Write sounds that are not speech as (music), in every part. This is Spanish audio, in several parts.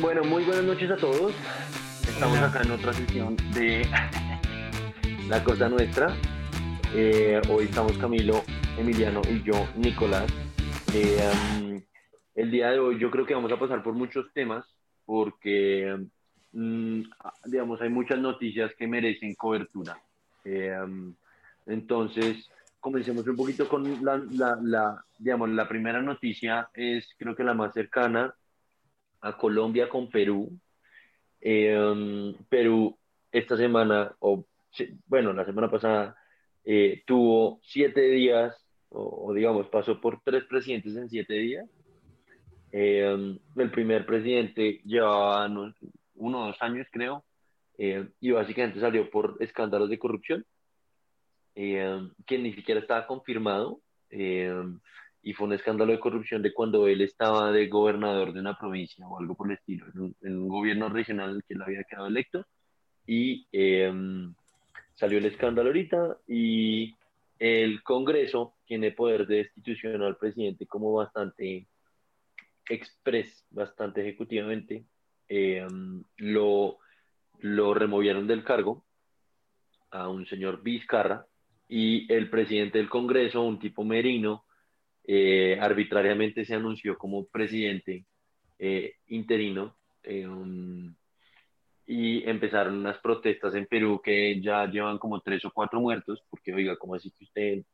Bueno, muy buenas noches a todos. Estamos acá en otra sesión de (laughs) La Cosa Nuestra. Eh, hoy estamos Camilo, Emiliano y yo, Nicolás. Eh, um, el día de hoy yo creo que vamos a pasar por muchos temas porque, um, digamos, hay muchas noticias que merecen cobertura. Eh, um, entonces, comencemos un poquito con la, la, la, digamos, la primera noticia es creo que la más cercana a Colombia con Perú. Eh, Perú esta semana, o bueno, la semana pasada, eh, tuvo siete días, o, digamos, pasó por tres presidentes en siete días. Eh, el primer presidente llevaba uno o dos años, creo, y básicamente salió por escándalos de corrupción, que ni siquiera estaba confirmado y fue un escándalo de corrupción de cuando él estaba de gobernador de una provincia o algo por el estilo, en un, gobierno regional en el que él había quedado electo. Y em, salió el escándalo ahorita y el Congreso tiene poder de destitución al presidente como bastante express, bastante ejecutivamente, em, lo, lo removieron del cargo a un señor Vizcarra y el presidente del Congreso, un tipo merino, eh, arbitrariamente se anunció como presidente eh, interino eh, y empezaron unas protestas en Perú que ya llevan como tres o cuatro muertos, porque oiga, ¿cómo así que usted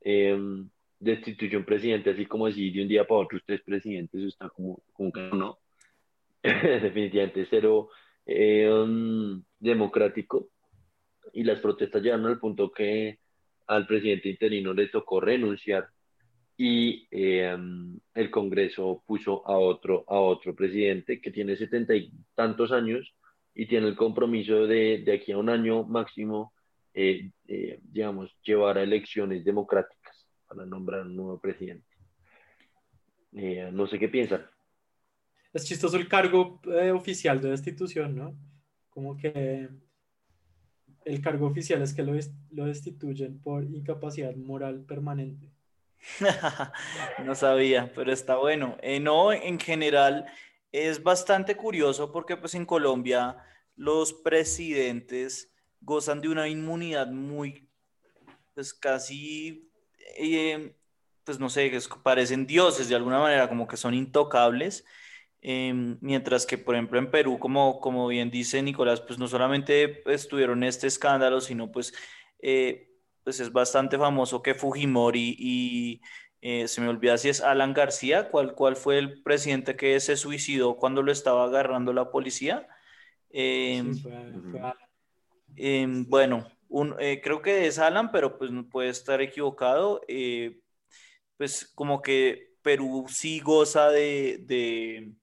em, destituyó un presidente así como así de un día para otro usted es? Eso está como, como que no. (laughs) Definitivamente cero em, democrático y las protestas llegaron al punto que al presidente interino le tocó renunciar y em, el Congreso puso a otro, a otro presidente que tiene setenta y tantos años y tiene el compromiso de, de aquí a un año máximo, eh, eh, digamos, llevar a elecciones democráticas para nombrar un nuevo presidente. Eh, no sé qué piensan. Es chistoso el cargo oficial de destitución, ¿no? Como que el cargo oficial es que lo, lo destituyen por incapacidad moral permanente. (laughs) no sabía, pero está bueno. Eh, no, en general es bastante curioso porque pues en Colombia los presidentes gozan de una inmunidad muy, pues casi, eh, pues no sé, parecen dioses de alguna manera, como que son intocables. Em, mientras que, por ejemplo, en Perú, como, como bien dice Nicolás, pues no solamente estuvieron este escándalo, sino pues eh, pues es bastante famoso que Fujimori y eh, se me olvida si es Alan García, ¿cuál, cuál fue el presidente que se suicidó cuando lo estaba agarrando la policía? Em, em, bueno, eh, creo que es Alan, pero pues puede estar equivocado. Eh, pues como que Perú sí goza de, de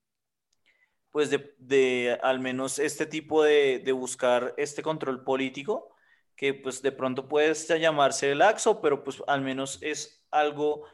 pues de, de, al menos este tipo de, de buscar este control político que pues de pronto puede llamarse laxo, pero pues al menos es algo,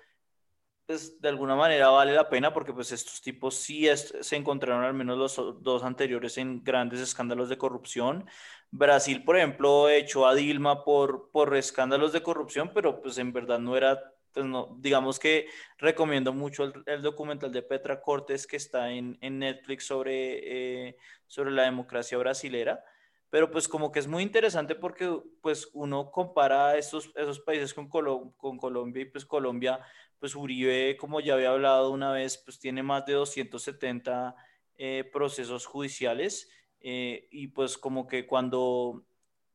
pues de alguna manera vale la pena porque pues estos tipos sí se encontraron al menos los dos anteriores en grandes escándalos de corrupción. Brasil, por ejemplo, echó a Dilma por, por escándalos de corrupción, pero pues en verdad no era, pues digamos que recomiendo mucho el, documental de Petra Cortes que está en, en Netflix sobre, eh, sobre la democracia brasilera pero pues como que es muy interesante porque pues uno compara esos países con, con Colombia y pues Colombia, pues Uribe, como ya había hablado una vez, pues tiene más de 270 eh, procesos judiciales eh, y pues como que cuando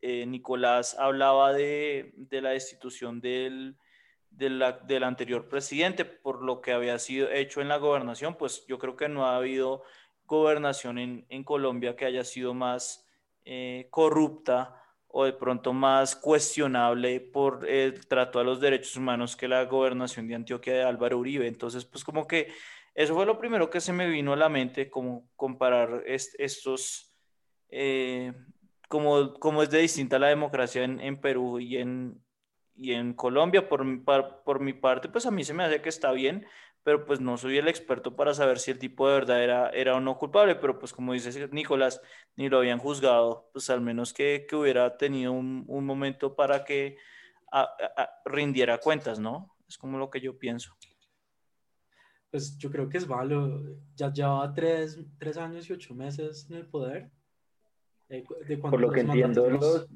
eh, Nicolás hablaba de, de la destitución del, del anterior presidente por lo que había sido hecho en la gobernación, pues yo creo que no ha habido gobernación en, en Colombia que haya sido más eh, corrupta o de pronto más cuestionable por el trato a los derechos humanos que la gobernación de Antioquia de Álvaro Uribe. Entonces, pues como que eso fue lo primero que se me vino a la mente, como comparar estos, eh, como, como es de distinta la democracia en, en Perú y en, y en Colombia. Por mi, por mi parte, pues a mí se me hace que está bien, pero pues no soy el experto para saber si el tipo de verdad era, era o no culpable, pero pues como dice Nicolás, ni lo habían juzgado, pues al menos que, que hubiera tenido un, un, momento para que rindiera cuentas, ¿no? Es como lo que yo pienso. pues yo creo que es malo. Ya lleva tres, tres años y ocho meses en el poder. Eh, Por lo que entiendo, los,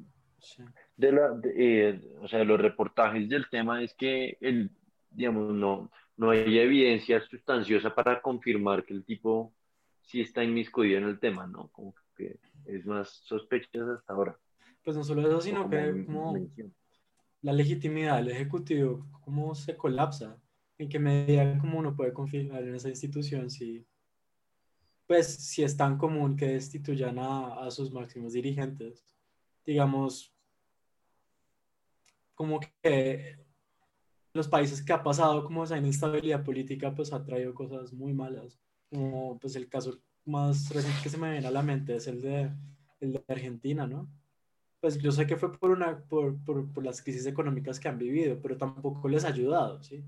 de la, eh, o sea, los reportajes del tema es que el, digamos, no, no hay evidencia sustanciosa para confirmar que el tipo sí está inmiscuido en el tema, ¿no? Como que es más sospechoso hasta ahora. Pues no solo eso, sino que como la legitimidad del Ejecutivo, cómo se colapsa, en qué medida como uno puede confiar en esa institución si, pues, si es tan común que destituyan a, a sus máximos dirigentes. Digamos, como que los países que ha pasado como esa inestabilidad política, pues ha traído cosas muy malas. Como pues el caso más reciente que se me viene a la mente es el de, el de Argentina, ¿no? Pues yo sé que fue por, una, por, por, por las crisis económicas que han vivido, pero tampoco les ha ayudado, ¿sí?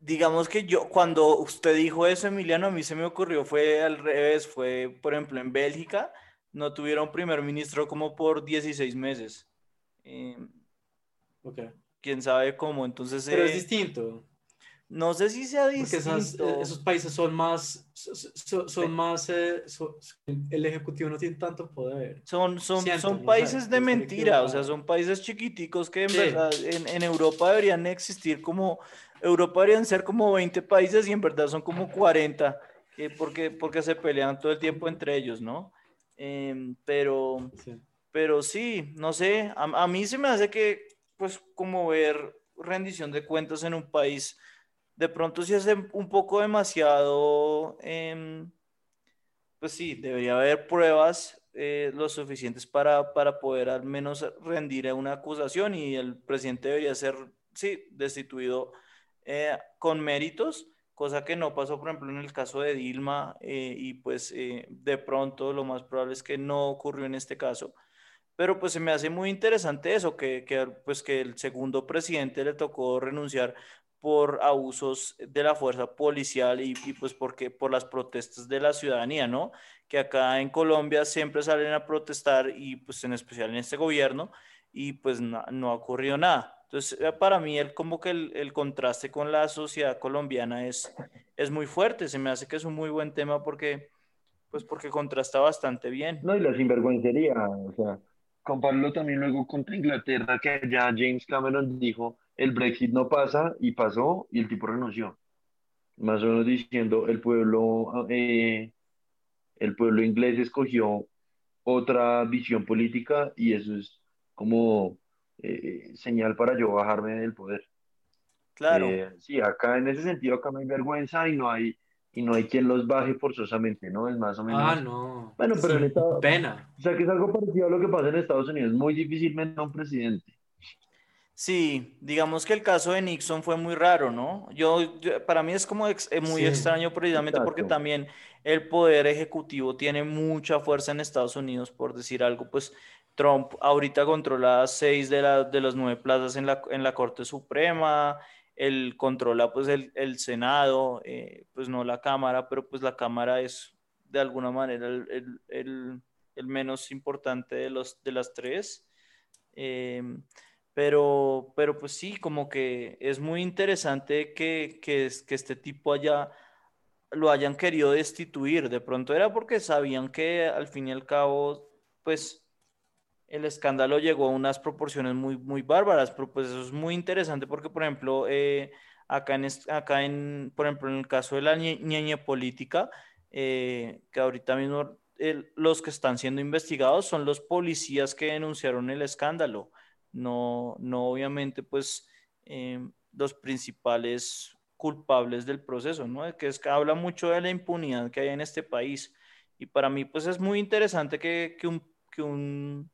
digamos que yo, cuando usted dijo eso, Emiliano, a mí se me ocurrió, fue al revés, fue, por ejemplo, en Bélgica, no tuvieron primer ministro como por 16 meses. Eh, ok quién sabe cómo. Entonces, Pero es eh, distinto. No sé si sea distinto. Porque eh, esos países son más, son, más, eh, el ejecutivo no tiene tanto poder. Son, son, son países de mentira, o sea, son países chiquiticos que en verdad en, en, Europa deberían existir como, Europa deberían ser como 20 países y en verdad son como 40, que porque, porque se pelean todo el tiempo entre ellos, ¿no? Em, pero, pero sí, no sé, a, a mí se me hace que pues como ver rendición de cuentas en un país, de pronto si es un poco demasiado, em, pues sí, debería haber pruebas eh, lo suficientes para, para poder al menos rendir a una acusación y el presidente debería ser, sí, destituido eh, con méritos, cosa que no pasó, por ejemplo, en el caso de Dilma eh, y pues de pronto lo más probable es que no ocurrió en este caso. Pero pues se me hace muy interesante eso, que, que, pues que el segundo presidente le tocó renunciar por abusos de la fuerza policial y, y, pues porque por las protestas de la ciudadanía, ¿no? Que acá en Colombia siempre salen a protestar y pues en especial en este gobierno y pues no, no ha ocurrido nada. Entonces, eh, para mí, el, como que el, el, contraste con la sociedad colombiana es, es muy fuerte. Se me hace que es un muy buen tema porque, pues porque contrasta bastante bien. No, y la sinvergüencería, o sea, compararlo también luego contra Inglaterra, que ya James Cameron dijo, el Brexit no pasa y pasó y el tipo renunció. Más o menos diciendo, el pueblo, eh, el pueblo inglés escogió otra visión política y eso es como eh, señal para yo bajarme del poder. Claro. Eh, sí, acá en ese sentido, acá no hay vergüenza y no hay, y no hay quien los baje forzosamente, ¿no? Es más o menos. Ah, no. Bueno, pero en Estados Pena. O sea, que es algo parecido a lo que pasa en Estados Unidos. Muy difícilmente un presidente. Sí, digamos que el caso de Nixon fue muy raro, ¿no? Yo, para mí es como eh, muy extraño precisamente porque también el poder ejecutivo tiene mucha fuerza en Estados Unidos, por decir algo, pues Trump ahorita controla seis de, la, de las nueve plazas en la, en la Corte Suprema, él controla pues el, el Senado, eh, pues no la Cámara, pero pues la Cámara es de alguna manera el, el, el menos importante de, los, de las tres. Eh, pero, pero pues sí, como que es muy interesante que, que, que este tipo haya, lo hayan querido destituir. De pronto era porque sabían que al fin y al cabo, pues el escándalo llegó a unas proporciones muy, muy bárbaras, pero pues eso es muy interesante porque, por ejemplo, eh, acá, en, acá en, por ejemplo, en el caso de la ñeñe política, eh, que ahorita mismo los que están siendo investigados son los policías que denunciaron el escándalo, no, no obviamente pues eh, los principales culpables del proceso, ¿no? Que es que habla mucho de la impunidad que hay en este país. Y para mí pues es muy interesante que, que un, que un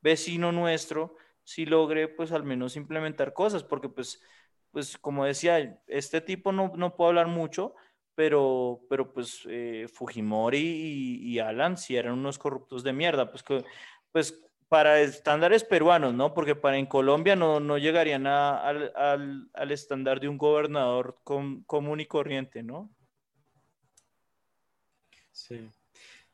vecino nuestro si logre pues al menos implementar cosas, porque pues, pues como decía, este tipo no, no puedo hablar mucho, pero, pero pues eh, Fujimori y, Alan si eran unos corruptos de mierda, pues, que, pues para estándares peruanos, ¿no? Porque para en Colombia no, no llegarían al, al, al, estándar de un gobernador com, común y corriente, ¿no? Sí.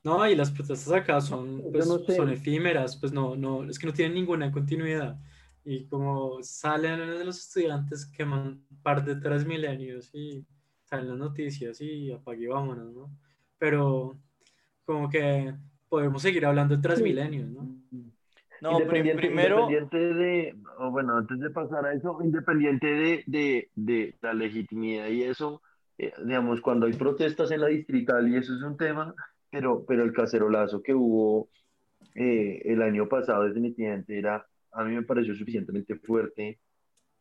No, y las protestas acá son, pues, son efímeras, pues no, no, es que no tienen ninguna continuidad. Y como salen de los estudiantes queman par de tres milenios y, salen las noticias y apague vámonos, ¿no? Pero como que podemos seguir hablando de Transmilenio, ¿no? No, independiente, primero... independiente de, o bueno, antes de pasar a eso, independiente de, de, de la legitimidad y eso, eh, digamos, cuando hay protestas en la distrital y eso es un tema, pero, pero el cacerolazo que hubo eh, el año pasado definitivamente era, a mí me pareció suficientemente fuerte,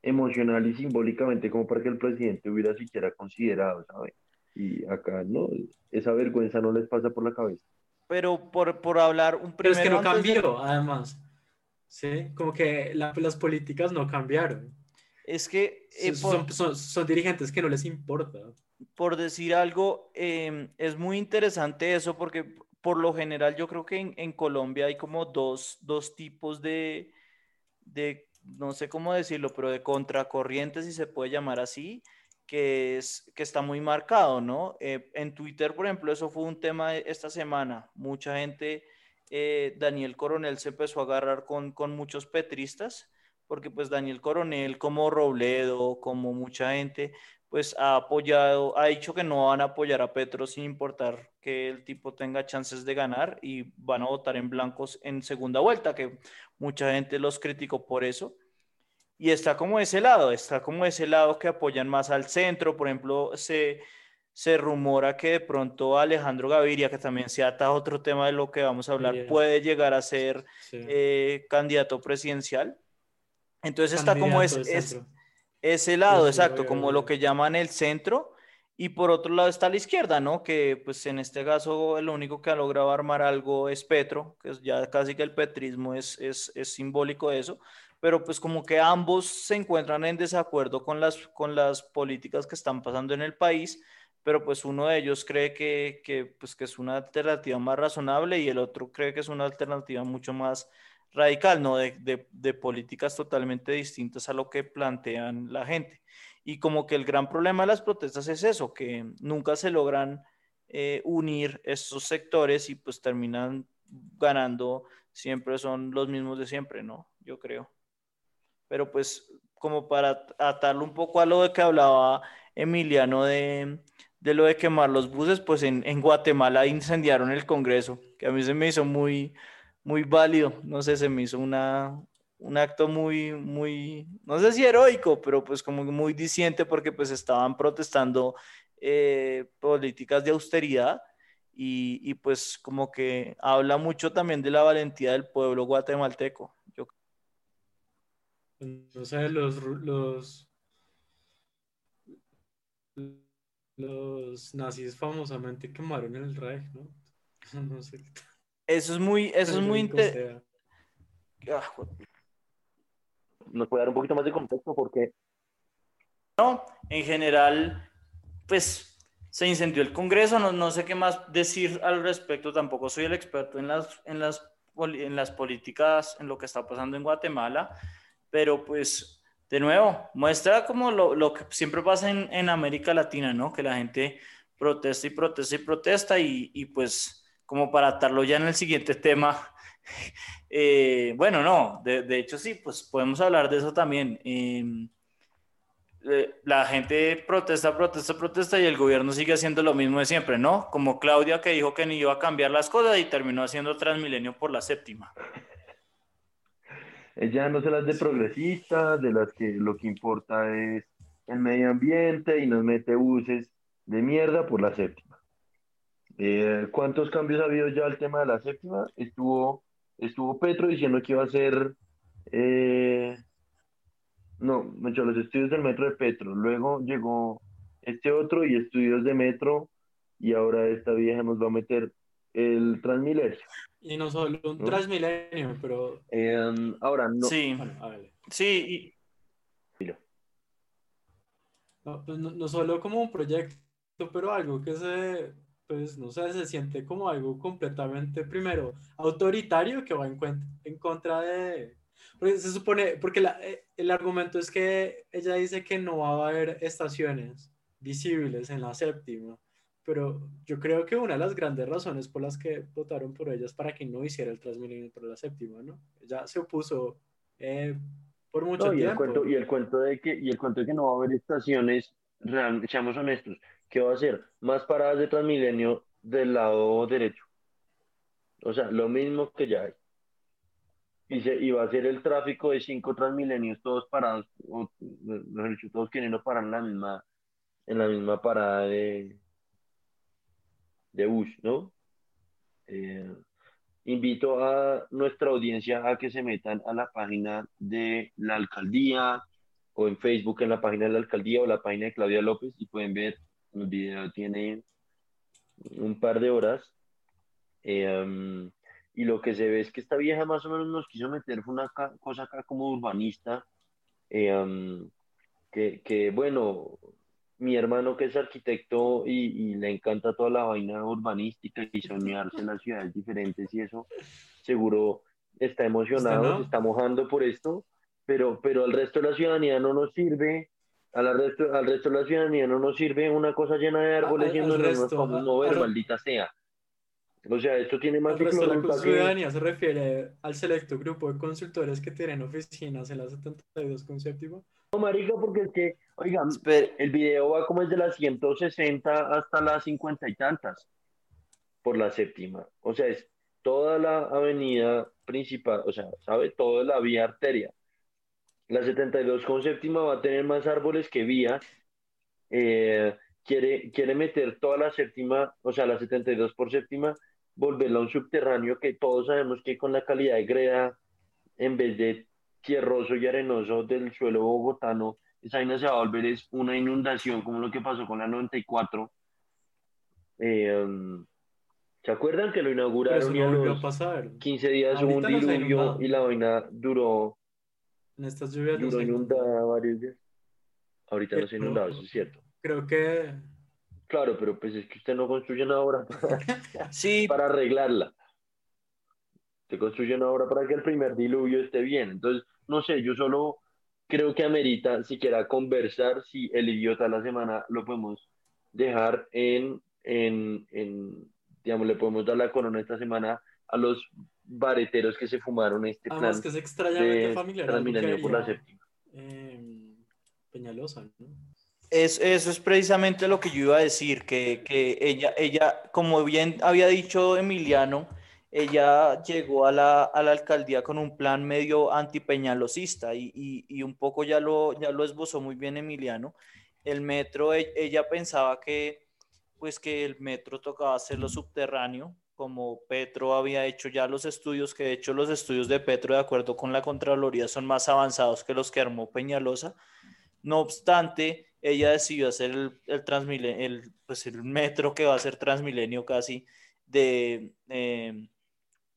emocional y simbólicamente como para que el presidente hubiera siquiera considerado, ¿sabes? Y acá no, esa vergüenza no les pasa por la cabeza. Pero por, por hablar un Pero es que no antes de- cambió, además. Sí, como que la- las políticas no cambiaron. Es que eh, son, por- son- son dirigentes que no les importa. Por decir algo, eh, es muy interesante eso porque por lo general yo creo que en, Colombia hay como dos, dos tipos de, de, no sé cómo decirlo, pero de contracorriente, si se puede llamar así, que, es, que está muy marcado, ¿no? Eh, en Twitter, por ejemplo, eso fue un tema esta semana. Mucha gente, eh, Daniel Coronel se empezó a agarrar con, con muchos petristas, porque pues Daniel Coronel, como Robledo, como mucha gente, pues ha apoyado, ha dicho que no van a apoyar a Petro sin importar que el tipo tenga chances de ganar y van a votar en blancos en segunda vuelta, que mucha gente los criticó por eso. Y está como ese lado, está como ese lado que apoyan más al centro, por ejemplo, se, se rumora que de pronto Alejandro Gaviria, que también se ata a otro tema de lo que vamos a hablar, Bien. puede llegar a ser Sí. eh, candidato presidencial. Entonces está como es, es. Ese lado, Sí, exacto, como lo que llaman el centro, y por otro lado está la izquierda, ¿no? Que pues en este caso el único que ha logrado armar algo es Petro, que ya casi que el petrismo es, es, es simbólico de eso, pero pues como que ambos se encuentran en desacuerdo con las, con las políticas que están pasando en el país, pero pues uno de ellos cree que, que, pues, que es una alternativa más razonable y el otro cree que es una alternativa mucho más radical, ¿no? De, de, de políticas totalmente distintas a lo que plantean la gente. Y como que el gran problema de las protestas es eso, que nunca se logran eh, unir estos sectores y pues terminan ganando, siempre son los mismos de siempre, ¿no? Yo creo. Pero pues como para atarlo un poco a lo de que hablaba Emiliano de, de lo de quemar los buses, pues en, en Guatemala incendiaron el Congreso, que a mí se me hizo muy, muy válido, no sé, se me hizo una, un acto muy, muy, no sé si heroico, pero pues como muy diciente porque pues estaban protestando eh, políticas de austeridad y, y, pues como que habla mucho también de la valentía del pueblo guatemalteco. Yo... No sé, los, los, los nazis famosamente quemaron el Reich, ¿no? (laughs) No sé. Eso es muy, eso es muy interesante. Ah, ¿Nos puede dar un poquito más de contexto? Porque... No, en general, pues se incendió el Congreso, no, no, sé qué más decir al respecto, tampoco soy el experto en las, en, las, en las políticas, en lo que está pasando en Guatemala, pero pues de nuevo, muestra como lo, lo que siempre pasa en, en, América Latina, ¿no? Que la gente protesta y protesta y protesta y, y pues como para atarlo ya en el siguiente tema, (laughs) eh, bueno, no, de, de, hecho sí, pues podemos hablar de eso también. Eh, la gente protesta, protesta, protesta y el gobierno sigue haciendo lo mismo de siempre, ¿no? Como Claudia que dijo que ni iba a cambiar las cosas y terminó haciendo Transmilenio por la séptima. Ella no se las de progresistas, de las que lo que importa es el medio ambiente y nos mete buses de mierda por la séptima. Eh, ¿Cuántos cambios ha habido ya al tema de la séptima? Estuvo, estuvo Petro diciendo que iba a ser... Eh, no, mucho los estudios del metro de Petro. Luego llegó este otro y estudios de metro y ahora esta vieja nos va a meter el Transmilenio. Y no solo un ¿no? Transmilenio, pero... Eh, ahora no. Sí, bueno, sí. Y... No, pues no, no, solo como un proyecto, pero algo que se, pues no sé, se siente como algo completamente, primero, autoritario que va en, en contra de, porque se supone, porque la, eh, el argumento es que ella dice que no va a haber estaciones visibles en la séptima, pero yo creo que una de las grandes razones por las que votaron por ellas para que no hiciera el Transmilenio por la séptima, ¿no? Ella se opuso eh, por mucho no, y tiempo. El cuento, y, el cuento de que, y el cuento de que no va a haber estaciones, realmente, seamos honestos, ¿qué va a hacer? Más paradas de Transmilenio del lado derecho. O sea, lo mismo que ya hay. Y, y va a ser el tráfico de cinco Transmilenios todos parados, o, mejor dicho, todos queriendo parar en la misma, en la misma parada de, de bus, ¿no? Eh, invito a nuestra audiencia a que se metan a la página de la alcaldía o en Facebook en la página de la alcaldía o la página de Claudia López y pueden ver, el video tiene un par de horas. Eh, um, y lo que se ve es que esta vieja más o menos nos quiso meter fue una cosa acá como urbanista, eh, um, que, que, bueno, mi hermano que es arquitecto y, y, le encanta toda la vaina urbanística y soñarse en las ciudades diferentes y eso, seguro está emocionado, se está mojando por esto, pero, pero al resto de la ciudadanía no nos sirve, al resto, al resto de la ciudadanía no nos sirve una cosa llena de árboles y no nos podemos mover, maldita sea. O sea, esto tiene más de la ciudadanía se refiere al selecto grupo de consultores que tienen oficinas en la 72 con séptimo. No, marica, porque es que, oigan, el video va como es de las 160 hasta las 50 y tantas por la séptima. O sea, es toda la avenida principal, o sea, ¿sabe? Toda la vía arteria. La 72 con séptima va a tener más árboles que vías. Eh, quiere, quiere meter toda la séptima, o sea, la 72 por séptima, volverla a un subterráneo que todos sabemos que con la calidad de greda, en vez de tierroso y arenoso del suelo bogotano, esa vaina se va a volver es una inundación, como lo que pasó con la 94. Eh, um, ¿Se acuerdan que lo inauguraron y a los 15 días hubo un diluvio y la vaina duró en estas lluvias no varios días. Ahorita no se inundado, eso es cierto. Creo que. Claro, pero pues es que usted no construye una obra (laughs) para, (laughs) sí. para arreglarla. Se construye una obra para que el primer diluvio esté bien. Entonces, no sé, yo solo creo que amerita siquiera conversar si el idiota de la semana lo podemos dejar en, en, en, digamos, le podemos dar la corona esta semana a los bareteros que se fumaron este Además, plan. que es extrañamente familiar. Transmilenio por la séptima. Eh, Peñalosa, ¿no? Es, eso es precisamente lo que yo iba a decir, que, que, ella, ella, como bien había dicho Emiliano, ella llegó a la, a la alcaldía con un plan medio antipeñalosista y, y, y, un poco ya lo, ya lo esbozó muy bien Emiliano. El metro, e, ella pensaba que, pues que el metro tocaba hacerlo subterráneo, como Petro había hecho ya los estudios, que de hecho los estudios de Petro, de acuerdo con la Contraloría, son más avanzados que los que armó Peñalosa. No obstante, ella decidió hacer el, el, el, pues el metro que va a ser Transmilenio casi de eh,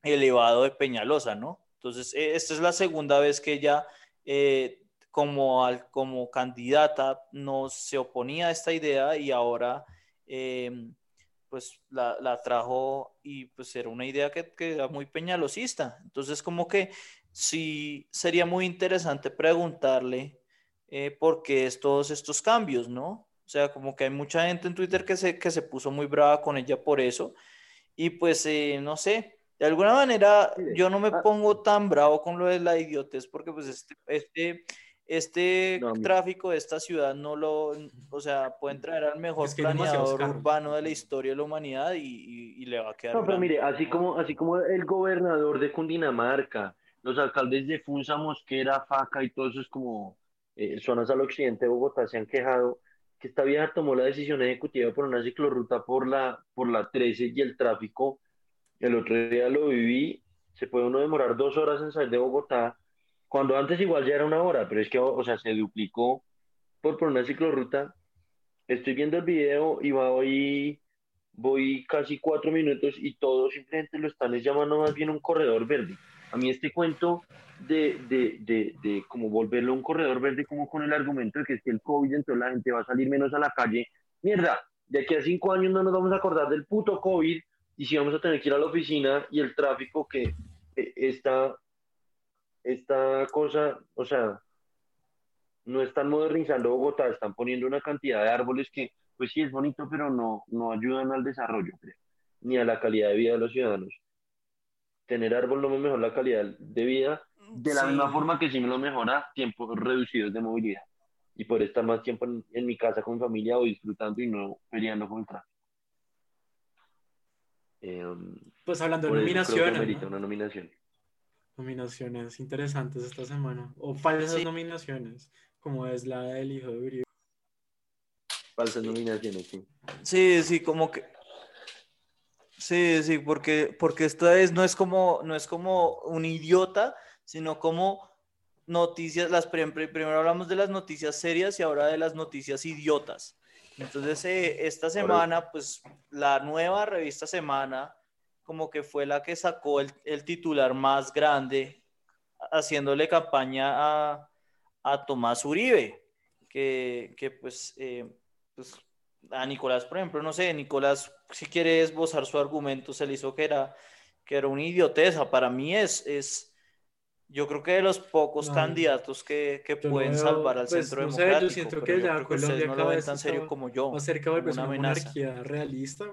elevado de Peñalosa, ¿no? Entonces, e, esta es la segunda vez que ella, eh, como, al, como candidata, no se oponía a esta idea y ahora... Eh, pues la, la, trajo y pues era una idea que, que, era muy peñalosista. Entonces como que sí sería muy interesante preguntarle eh, por qué es todos estos cambios, ¿no? O sea, como que hay mucha gente en Twitter que se, que se puso muy brava con ella por eso. Y pues, eh, no sé, de alguna manera yo no me ah. pongo tan bravo con lo de la idiotez porque pues este, este este tráfico de esta ciudad no lo, o sea, pueden traer al mejor planeador urbano de la historia de la humanidad y, y, le va a quedar. No, pero mire, así como, así como el gobernador de Cundinamarca, los alcaldes de Funza, Mosquera, Faca y todos esos como eh, zonas al occidente de Bogotá se han quejado que esta vieja tomó la decisión ejecutiva por una ciclorruta por la, por la 13 y el tráfico, el otro día lo viví, se puede uno demorar dos horas en salir de Bogotá cuando antes igual ya era una hora, pero es que, o sea, se duplicó por, por una ciclorruta. Estoy viendo el video y voy, voy casi cuatro minutos y todos simplemente lo están llamando más bien un corredor verde. A mí este cuento de, de, de, de como volverlo un corredor verde como con el argumento de que es que el COVID entonces la gente va a salir menos a la calle. Mierda, de aquí a cinco años no nos vamos a acordar del puto COVID y si vamos a tener que ir a la oficina y el tráfico que eh, está esta cosa, o sea, no están modernizando Bogotá, están poniendo una cantidad de árboles que, pues sí es bonito, pero no, no ayudan al desarrollo, ni a la calidad de vida de los ciudadanos. Tener árbol no me mejora la calidad de vida, de la misma forma que sí me lo mejora tiempos reducidos de movilidad. y por estar más tiempo en, mi casa con mi familia o disfrutando y no peleando con el tráfico. Pues hablando de nominaciones. una nominación. Nominaciones interesantes esta semana. O falsas nominaciones, como es la del hijo de Uribe. Falsas nominaciones, sí. Sí, sí, como que. Sí, sí, porque, porque esta vez no es como, no es como un idiota, sino como noticias, las primero hablamos de las noticias serias y ahora de las noticias idiotas. Entonces, eh, esta semana, pues la nueva revista Semana, como que fue la que sacó el, el titular más grande, haciéndole campaña a, a Tomás Uribe, que, que pues, eh, pues, a Nicolás, por ejemplo, no sé, Nicolás, si quiere esbozar su argumento, se le hizo que era, que era una idioteza. Para mí es, es yo creo que de los pocos candidatos que, que pueden salvar al pues, centro no democrático. yo siento que ya Colombia no lo ven tan serio como yo. Acerca de una monarquía realista.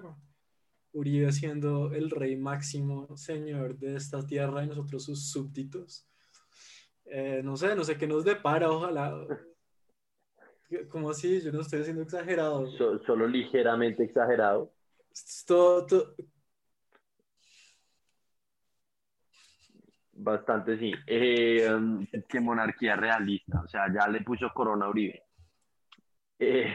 Uribe siendo el rey máximo señor de esta tierra y nosotros sus súbditos. Eh, no sé, no sé qué nos depara, ojalá. ¿Cómo así? Yo no estoy haciendo exagerado. solo ligeramente exagerado. Todo, Bastante, sí. Eh, um, qué monarquía realista. O sea, ya le puso corona a Uribe. Eh,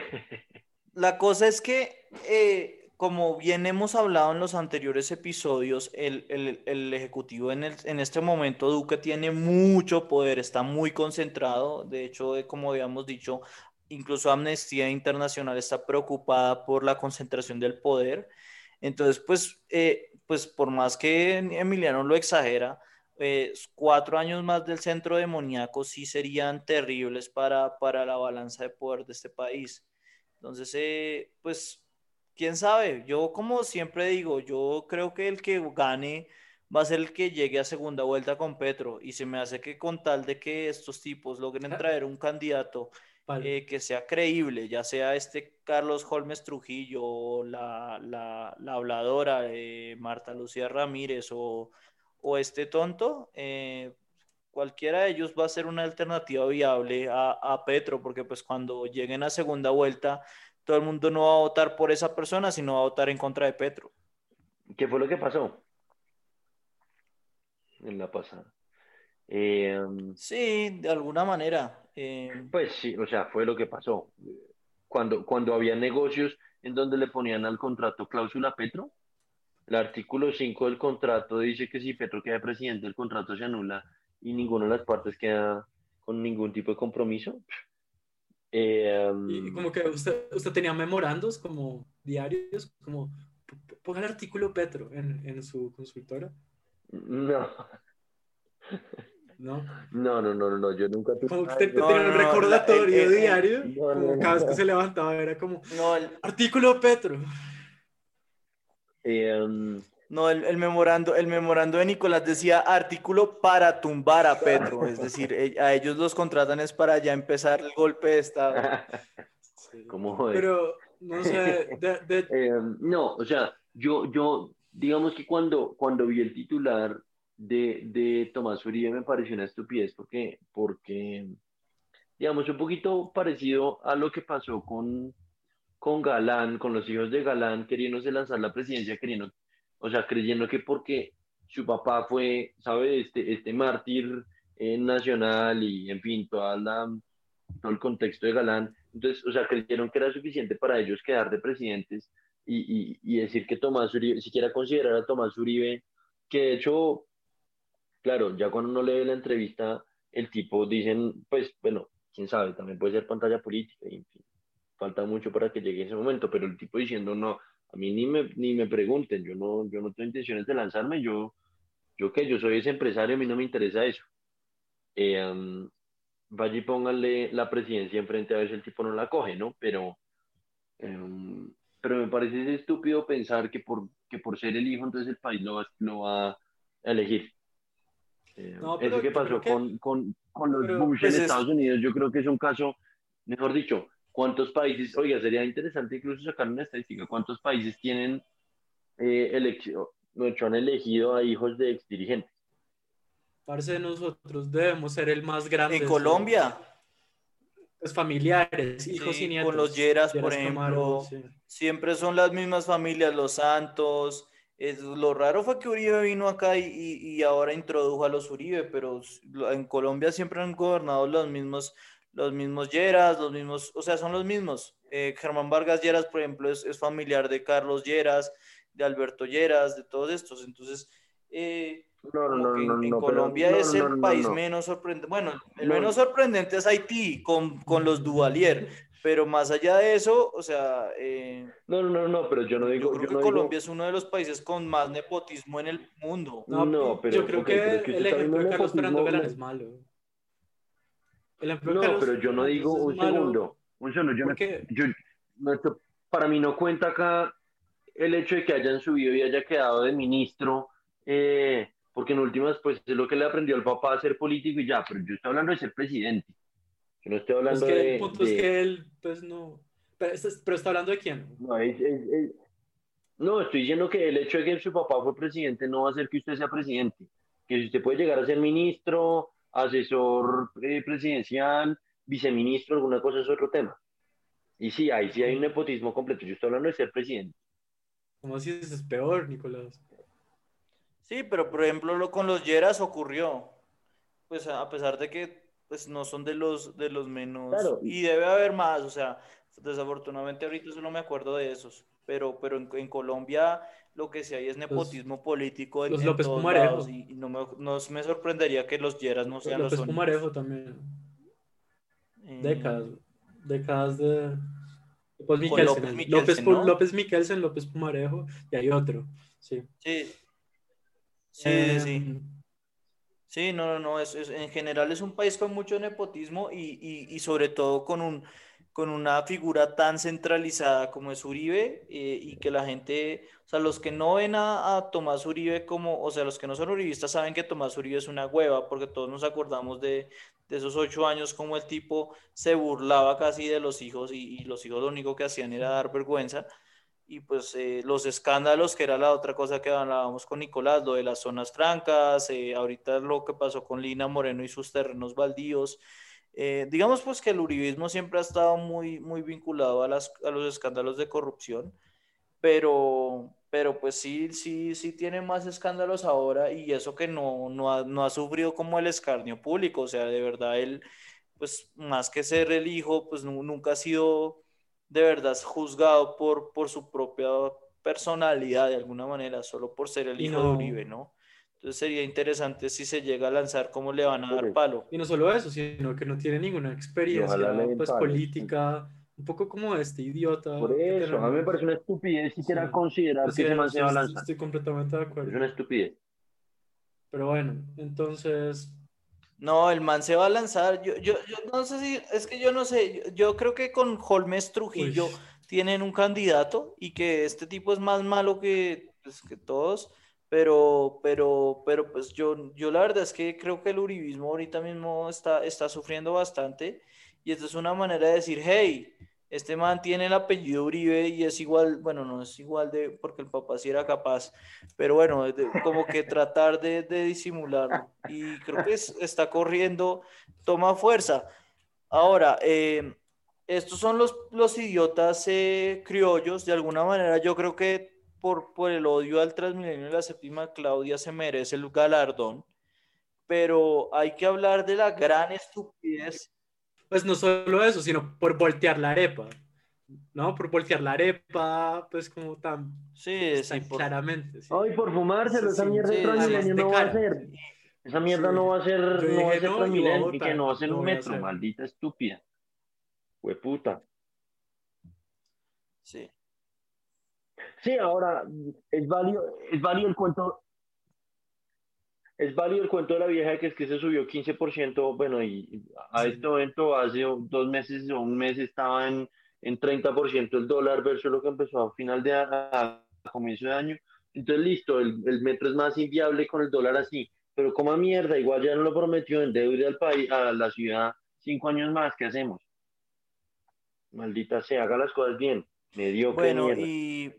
La cosa es que, eh, como bien hemos hablado en los anteriores episodios, el, el, el Ejecutivo en, el, en, este momento, Duque, tiene mucho poder, está muy concentrado. De hecho, como habíamos dicho, incluso Amnistía Internacional está preocupada por la concentración del poder. Entonces, pues, pues por más que Emiliano lo exagera, pues, cuatro años más del centro demoníaco sí serían terribles para, para la balanza de poder de este país. Entonces, eh, pues, quién sabe, yo como siempre digo, yo creo que el que gane va a ser el que llegue a segunda vuelta con Petro y se me hace que con tal de que estos tipos logren traer un candidato eh, que sea creíble, ya sea este Carlos Holmes Trujillo o la, la, la habladora eh, Marta Lucía Ramírez o o este tonto, eh, cualquiera de ellos va a ser una alternativa viable a, Petro, porque pues cuando lleguen a segunda vuelta, todo el mundo no va a votar por esa persona, sino va a votar en contra de Petro. ¿Qué fue lo que pasó en la pasada? Eh, sí, de alguna manera. Eh, pues sí, o sea, fue lo que pasó. Cuando, cuando había negocios en donde le ponían al contrato cláusula Petro, el artículo 5 del contrato dice que si Petro queda presidente, el contrato se anula y ninguna de las partes queda con ningún tipo de compromiso. Eh, y como que usted, usted tenía memorandos como diarios, como ponga el artículo Petro en, en su consultora. No. ¿No? No, no, no, no, yo nunca tuve. Como usted tenía un recordatorio diario, como cada vez que se levantaba era como, no, el... artículo Petro. Em, no, el, memorando, el memorando de Nicolás decía artículo para tumbar a Petro, es decir, (laughs) e, a ellos los contratan es para ya empezar el golpe de Estado. (laughs) Pero, no sé, em, (laughs) no, o sea, yo, yo, digamos que cuando, cuando vi el titular de, de Tomás Uribe me pareció una estupidez porque, porque, digamos, un poquito parecido a lo que pasó con, con Galán, con los hijos de Galán, queriéndose lanzar la presidencia, queriendo, o sea, creyendo que porque su papá fue, ¿sabe? Este, este mártir eh, nacional y, en fin, toda la, todo el contexto de Galán. Entonces, o sea, creyeron que era suficiente para ellos quedar de presidentes y, y, decir que Tomás Uribe, siquiera considerar a Tomás Uribe, que de hecho, claro, ya cuando uno lee la entrevista, el tipo dicen, pues, bueno, quién sabe, también puede ser pantalla política y en fin falta mucho para que llegue ese momento, pero el tipo diciendo, no, a mí ni me, ni me pregunten, yo no, yo no tengo intenciones de lanzarme, yo, yo qué, yo soy ese empresario, a mí no me interesa eso. Eh, vaya y pónganle la presidencia enfrente a ver si el tipo no la coge, ¿no? Pero, em, pero me parece estúpido pensar que por, que por ser el hijo, entonces el país lo va, lo va a elegir. Eh, eso que pasó con, con, con, los Bush en pues Estados Unidos, yo creo que es un caso, mejor dicho, ¿Cuántos países, oiga, sería interesante incluso sacar una estadística, cuántos países tienen eh, elección, han elegido a hijos de ex dirigentes? Parece nosotros debemos ser el más grande. En Colombia. Pues familiares, hijos Sí, y nietos. con los Lleras, por ejemplo, Camargo, sí. siempre son las mismas familias, los Santos. Es, lo raro fue que Uribe vino acá y, y- y ahora introdujo a los Uribe, pero en Colombia siempre han gobernado los mismos, los mismos Lleras, los mismos, o sea, son los mismos. Eh, Germán Vargas Lleras, por ejemplo, es, es familiar de Carlos Lleras, de Alberto Lleras, de todos estos. Entonces, eh, No, no, no, en, no, en no, pero- Colombia no, es no, el país no. menos sorprendente. Bueno, el No. menos sorprendente es Haití con, con los Duvalier, pero más allá de eso, o sea, eh, No, no, no, no, pero yo no yo digo. creo yo que no digo- Colombia es uno de los países con más nepotismo en el mundo. No, No, pero- yo creo ok, que pero es que el está ejemplo de Carlos Fernando Galán es malo. El de No, pero yo no digo es un malo segundo. Un segundo. Yo Porque yo, esto- para mí no cuenta acá el hecho de que hayan subido y haya quedado de ministro, eh, porque en últimas, pues es lo que le aprendió al papá a ser político y ya, pero yo estoy hablando de ser presidente. Yo no estoy es hablando que de. el punto es de- que él, pues no. Pero, está- pero está hablando de quién. No, es- es- es- no, estoy diciendo que el hecho de que su papá fue presidente no va a hacer que usted sea presidente. Que si usted puede llegar a ser ministro, asesor eh, presidencial, viceministro, alguna cosa es otro tema. Y sí, ahí sí hay un nepotismo completo. Yo estoy hablando de ser presidente. Como si eso es peor, Nicolás. Sí, pero por ejemplo lo con los Lleras ocurrió. Pues a a pesar de que pues no son de los de los menos Claro. y debe haber más, o sea, desafortunadamente ahorita solo me acuerdo de esos, pero pero en, en Colombia lo que sí hay es nepotismo político en, los en López todos Pumarejo. lados y, y no me, no me sorprendería que los Lleras no sean los López únicos. Pumarejo también. Eh, Décadas. Décadas de. Pues Mikkelsen, López el- Mikkelsen, López, ¿no? López Mikkelsen, López Pumarejo y hay otro. Sí. Sí. Sí, Eh, sí. Sí, no, no, no, es, es- en general es un país con mucho nepotismo y, y- y sobre todo con un, con una figura tan centralizada como es Uribe eh, y que la gente, o sea, los que no ven a, a Tomás Uribe como, o sea, los que no son uribistas saben que Tomás Uribe es una hueva porque todos nos acordamos de, de esos ocho años como el tipo se burlaba casi de los hijos y, y los hijos lo único que hacían era dar vergüenza y pues eh, los escándalos, que era la otra cosa que hablábamos con Nicolás, lo de las zonas francas, eh, ahorita lo que pasó con Lina Moreno y sus terrenos baldíos. Eh, digamos pues que el uribismo siempre ha estado muy, muy vinculado a, las, a los escándalos de corrupción, pero, pero pues sí, sí, sí tiene más escándalos ahora y eso que no, no, ha, no ha sufrido como el escarnio público, o sea, de verdad él, pues más que ser el hijo, pues nu- nunca ha sido de verdad juzgado por, por su propia personalidad de alguna manera, solo por ser el hijo de Uribe, ¿no? Entonces sería interesante si se llega a lanzar cómo le van a dar palo. Y no solo eso, sino que no tiene ninguna experiencia pues, política, un poco como este idiota. Por eso, a mí me parece una estupidez siquiera Sí. considerar Pues que sí, ese man se va a sí, lanzar. Estoy completamente de Es acuerdo. una estupidez. Pero bueno, entonces, No, el man se va a lanzar. Yo, yo, yo no sé si, es que yo no sé, yo, yo creo que con Holmes Trujillo Uy. tienen un candidato y que este tipo es más malo que, pues, que todos, pero, pero, pero pues yo, yo la verdad es que creo que el uribismo ahorita mismo está, está sufriendo bastante y esto es una manera de decir, hey, este man tiene el apellido Uribe y es igual, bueno, no es igual de, porque el papá sí era capaz, pero bueno, de- como que tratar de, de disimularlo. Y creo que es- está corriendo, toma fuerza. Ahora, eh, estos son los, los idiotas eh, criollos, de alguna manera yo creo que por, por el odio al Transmilenio y la séptima Claudia se merece el galardón, pero hay que hablar de la gran estupidez pues no solo eso, sino por voltear la arepa. ¿No? Por voltear la arepa, pues como tan, Sí, pues, sí, por- claramente. sí. Ay, por fumárselo, Sí, esa mierda sí, de Transmilenio no va a ser. Esa mierda Sí. no va a ser, Yo no va a ser no, a Transmilenio y votar, que no va a ser lo un a metro, maldita estúpida. Hueputa. sí. Sí, ahora es válido, es válido el cuento. Es válido el cuento de la vieja que es que se subió 15%, bueno, y a Sí. este momento hace dos meses o un mes estaba en, en 30% el dólar versus lo que empezó a final de a, a comienzo de año. Entonces, listo, el, el metro es más inviable con el dólar así, pero como mierda, igual ya no lo prometió en deuda al país, a la ciudad, cinco años más, ¿qué hacemos? Maldita sea, haga las cosas bien. Mediocre Bueno, mierda. y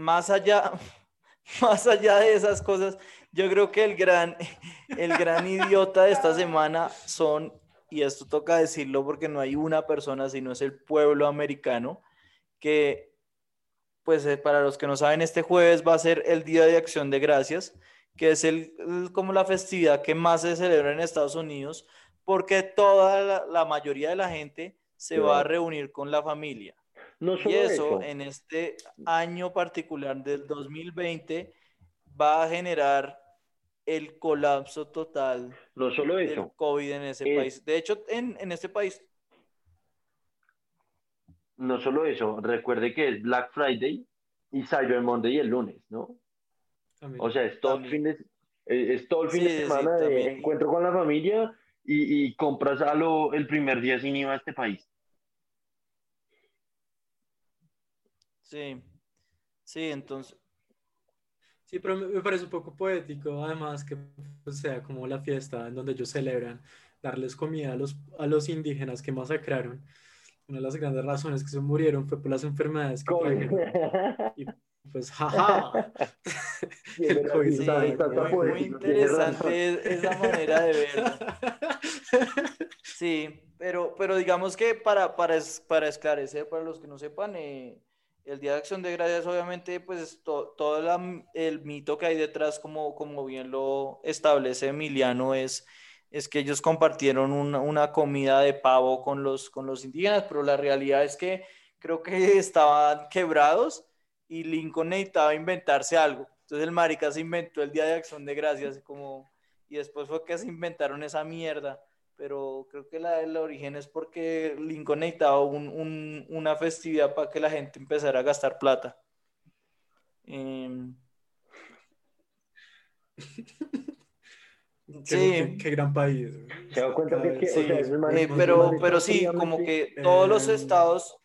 más allá, (laughs) más allá de esas cosas, yo creo que el gran, (laughs) el gran idiota de esta semana son y esto toca decirlo porque no hay una persona, sino es el pueblo americano, que pues eh, para los que no saben, este jueves va a ser el Día de Acción de Gracias, que es el, como la festividad que más se celebra en Estados Unidos, porque toda la, mayoría de la gente se va a reunir con la familia. Y eso, en este año particular del 2020 va a generar el colapso total no solo eso, del COVID en ese país. De hecho, en, en este país no solo eso, recuerde que es Black Friday y Cyber Monday el lunes, ¿no? O sea, es todo el fin de, es todo el fin de semana de encuentro con la familia y, compras algo el primer día sin IVA a este país. Sí, sí, entonces. Sí, pero me parece un poco poético, además, que pues, sea como la fiesta en donde ellos celebran darles comida a los, a los indígenas que masacraron una de las grandes razones que se murieron fue por las enfermedades que trajeron. Y pues, jaja. el COVID muy, interesante esa manera de verlo. Sí, pero, pero digamos que para, para, para esclarecer, para los que no sepan, eh, el Día de Acción de Gracias, obviamente, pues todo el mito que hay detrás, como, como bien lo establece Emiliano, es es que ellos compartieron una, comida de pavo con los, con los indígenas, pero la realidad es que creo que (laughs) estaban quebrados y Lincoln necesitaba inventarse algo. Entonces el marica se inventó el Día de Acción de Gracias como, y después fue que se inventaron esa mierda. Pero creo que la, el origen es porque Lincoln necesitaba una festividad para que la gente empezara a gastar plata. Em, (laughs) Sí. Qué, gran país. Se da cuenta que, sí. Eh, pero, pero sí, como que todos los eh, estados.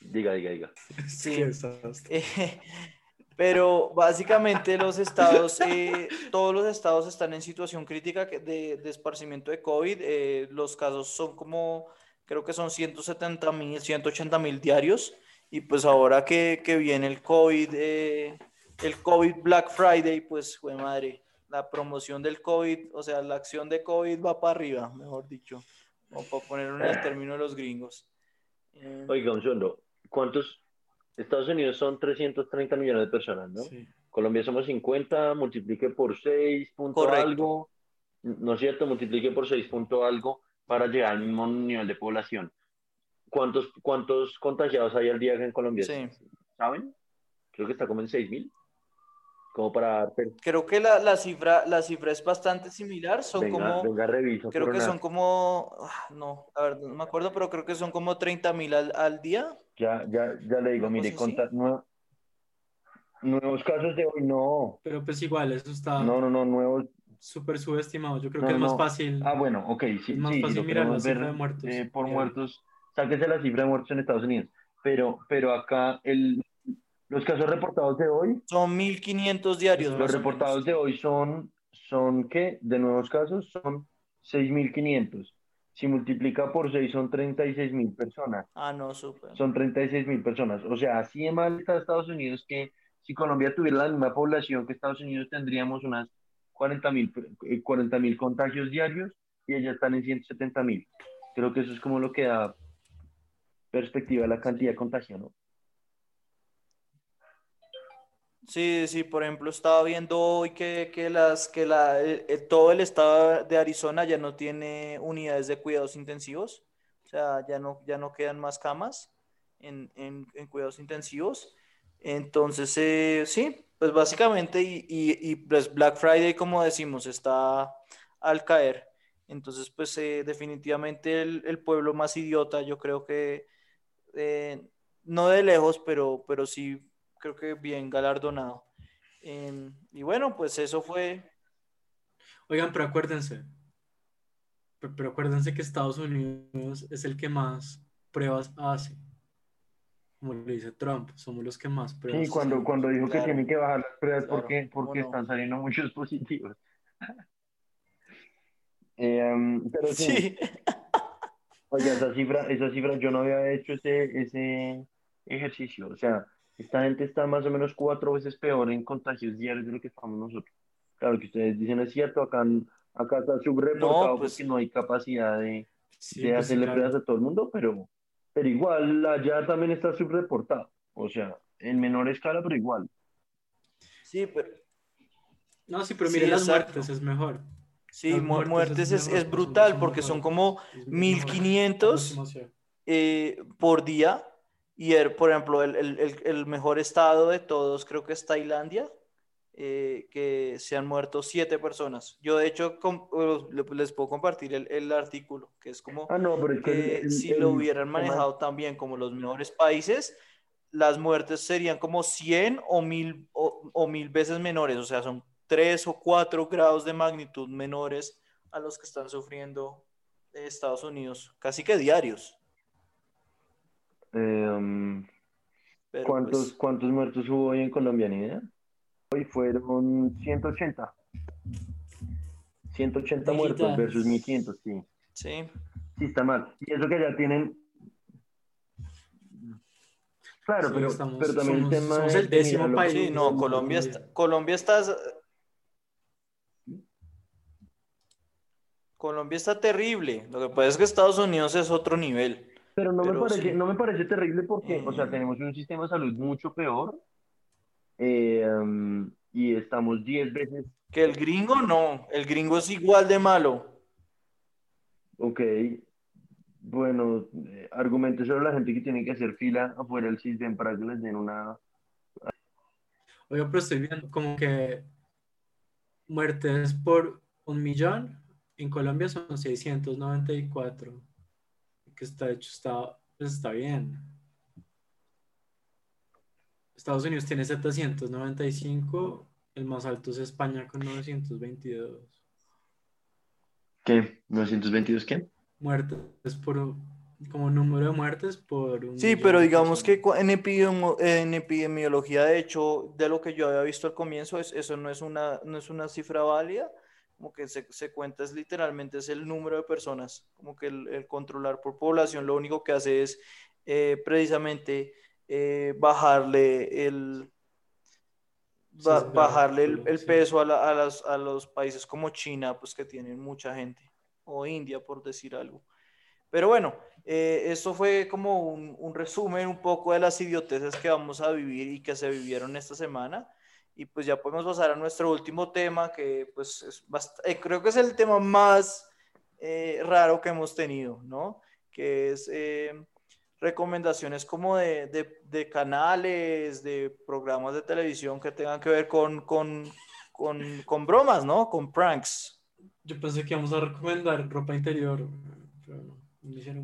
Diga, diga, diga. Sí. (laughs) Eh, pero básicamente los estados, todos los estados están en situación crítica de, de esparcimiento de COVID. los casos son como, creo que son 170 mil, 180 mil diarios. Y pues ahora que, que viene el COVID, el COVID Black Friday, pues, fue madre la promoción del COVID, o sea, la acción de COVID va para arriba, mejor dicho, o para ponerlo en el término de los gringos. Eh, Oiga, un ¿cuántos? Estados Unidos son 330 millones de personas, ¿no? Colombia somos 50, multiplique por 6 punto algo, ¿no es cierto? Multiplique por 6 punto algo para llegar al mismo nivel de población. ¿Cuántos, cuántos contagiados hay al día en Colombia? Sí. ¿Saben? Creo que está como en 6 mil como para creo que la, la, cifra la cifra es bastante similar son como venga, reviso, creo que son como ah, no a ver no me acuerdo pero creo que son como 30 mil al, al, día ya ya ya le digo mire contar nuevos casos de hoy no pero pues igual eso está no no no nuevos súper subestimado yo creo que es más fácil ah bueno ok sí es más fácil mirar la cifra de muertos eh, por muertos sáquese la cifra de muertos en Estados Unidos pero pero acá el los casos reportados de hoy. Son 1.500 diarios. Los reportados de hoy son, son, ¿qué? De nuevos casos son 6.500. Si multiplica por 6 son 36.000 personas. Ah, no, súper. Son 36.000 personas. O sea, así de mal está Estados Unidos que si Colombia tuviera la misma población que Estados Unidos tendríamos unas 40.000 40, eh, contagios diarios y ellas están en 170.000. Creo que eso es como lo que da perspectiva a la cantidad de contagio, ¿no? Sí, sí, por ejemplo, estaba viendo hoy que, que las, que la, eh, eh, todo el estado de Arizona ya no tiene unidades de cuidados intensivos, o sea, ya no, ya no quedan más camas en, en, cuidados intensivos. Entonces, eh, sí, pues básicamente, y, y, y, pues Black Friday, como decimos, está al caer. Entonces, pues definitivamente el, pueblo más idiota, yo creo que, no de lejos, pero, pero sí creo que bien galardonado. Em, y bueno, pues eso fue. Oigan, pero acuérdense, pero, acuérdense que Estados Unidos es el que más pruebas hace. Como le dice Trump, somos los que más pruebas. Sí, cuando, cuando dijo que tienen que bajar las pruebas porque, porque están saliendo muchos positivos. (laughs) Em, pero sí. Oye, esa cifra, esa cifra, yo no había hecho ese, ese ejercicio. O sea, esta gente está más o menos cuatro veces peor en contagios diarios de lo que estamos nosotros. Claro, que ustedes dicen es cierto, acá Acá está subreportado No, pues- porque no hay capacidad de, Sí, de pues, hacerle claro. pruebas a todo el mundo, pero, pero igual allá también está subreportado. O sea, en menor escala, pero igual. Sí, pero, No, sí, pero Sí, mire las exacto. muertes, es mejor. sí, Las mu- muertes muertes es es, mejor, es brutal porque son como Es mejor 1500 aproximación. eh, por día. Y, el- por ejemplo, el, el- el- mejor estado de todos creo que es Tailandia, eh, que se han muerto siete personas. Yo, de hecho, eh, le- les puedo compartir el, el artículo, que es como Ah, no, que el- si lo hubieran manejado también como los mejores países, las muertes serían como 100 o 1000 o, o mil veces menores, o sea, son 3 o 4 grados de magnitud menores a los que están sufriendo eh, Estados Unidos, casi que diarios. Em, ¿cuántos, pues, ¿Cuántos muertos hubo hoy en Colombia, ni idea? Hoy fueron 180. 180 muertos versus 1500, sí. sí. Sí, está mal. Y eso que ya tienen. Claro, Sí, pero, estamos- pero también somos- el tema somos el décimo país. Sí, no, Colombia está, Colombia está, Colombia está terrible. Lo que pasa es que Estados Unidos es otro nivel. Pero no me parece, sí. no me parece terrible porque, o sea, Mm. tenemos un sistema de salud mucho peor eh, um, y estamos 10 veces, Que el gringo no, el gringo es igual de malo. ok, bueno, eh, argumentos sobre la gente que tiene que hacer fila afuera del sistema para que les den una... Oiga, pero estoy viendo como que muertes por un millón en Colombia son 694. Que está hecho, está, pues está bien. Estados Unidos tiene 795, el más alto es España con 922. ¿Qué? ¿922 qué? Muertes por, como número de muertes por un Sí, pero digamos que en, en epidemiología, de hecho, de lo que yo había visto al comienzo, es, eso no es una, no es una cifra válida, como que se, se cuenta es literalmente es el número de personas, como que el, el controlar por población lo único que hace es eh, precisamente eh, bajarle el, ba- bajarle el, peso a, la- a las- a los países como China, pues que tienen mucha gente, o India, por decir algo. Pero bueno, eh, esto fue como un, un resumen un poco de las idioteces que vamos a vivir y que se vivieron esta semana. Y pues ya podemos pasar a nuestro último tema, que pues es bast- eh, creo que es el tema más eh, raro que hemos tenido, ¿no? Que es eh, recomendaciones como de, de- de canales, de programas de televisión que tengan que ver con, con, con, con bromas, ¿no? Con pranks. Yo pensé que íbamos a recomendar ropa interior, pero no, no.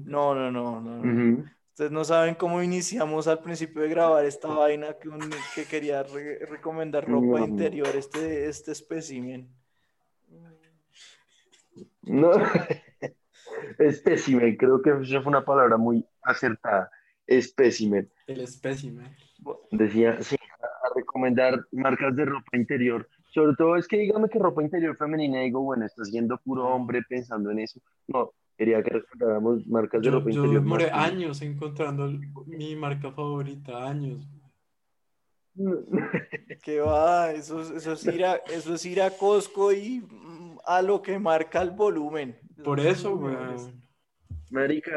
No, no, no, no. no. Ustedes no saben cómo iniciamos al principio de grabar esta vaina que, un- que quería re- recomendar ropa No. interior, este, este espécimen. No, (laughs) espécimen, creo que eso fue una palabra muy acertada. Espécimen. El espécimen. Decía, sí, a, a recomendar marcas de ropa interior. Sobre todo es que dígame que ropa interior femenina, digo, bueno, está siendo puro hombre pensando en eso. No, quería que recomendáramos marcas de Yo, ropa yo interior. demoré masculina. años encontrando el- mi marca favorita, años. (laughs) ¿Qué va? Eso, es- eso, es ir a, eso es ir a Costco y mm, a lo que marca el volumen. Por eso, weón. Marica,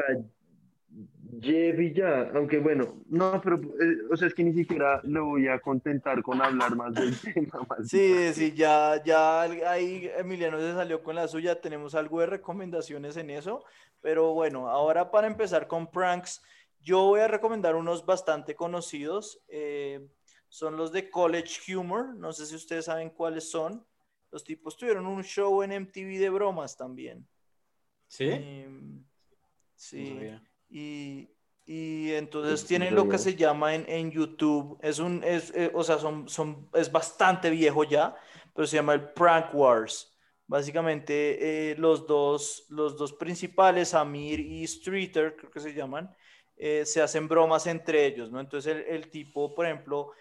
Jeff y ya, aunque bueno, no, pero, eh, o sea, es que ni siquiera lo voy a contentar con hablar más del (laughs) tema. Más Sí, sí, ya, ya ahí Emiliano se salió con la suya, tenemos algo de recomendaciones en eso, pero bueno, ahora para empezar con pranks, yo voy a recomendar unos bastante conocidos, eh, son los de College Humor, no sé si ustedes saben cuáles son, los tipos tuvieron un show en MTV de bromas también. ¿Sí? Em, sí. Y, y entonces tienen lo que se llama en, en YouTube, es un, es, eh, o sea, son, son, es bastante viejo ya, pero se llama el Prank Wars. Básicamente eh, los, dos, los dos principales, Amir y Streeter, creo que se llaman, eh, se hacen bromas entre ellos, ¿no? Entonces el, el tipo, por ejemplo,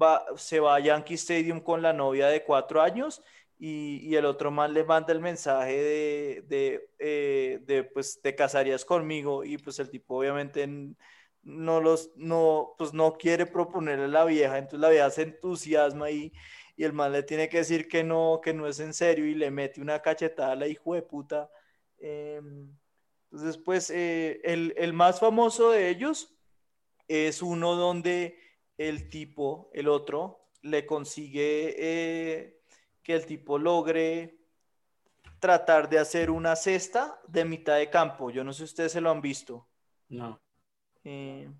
va, se va a Yankee Stadium con la novia de cuatro años y, el otro man le manda el mensaje de, de, eh, pues, te casarías conmigo y pues el tipo obviamente no, los, no, pues, no quiere proponerle a la vieja, entonces la vieja se entusiasma y, y el man le tiene que decir que no, que no es en serio y le mete una cachetada a la hijo de puta. Em, entonces, pues, eh, el, el, más famoso de ellos es uno donde el tipo, el otro, le consigue eh, que el tipo logre tratar de hacer una cesta de mitad de campo. Yo no sé si ustedes se lo han visto. No. Eh,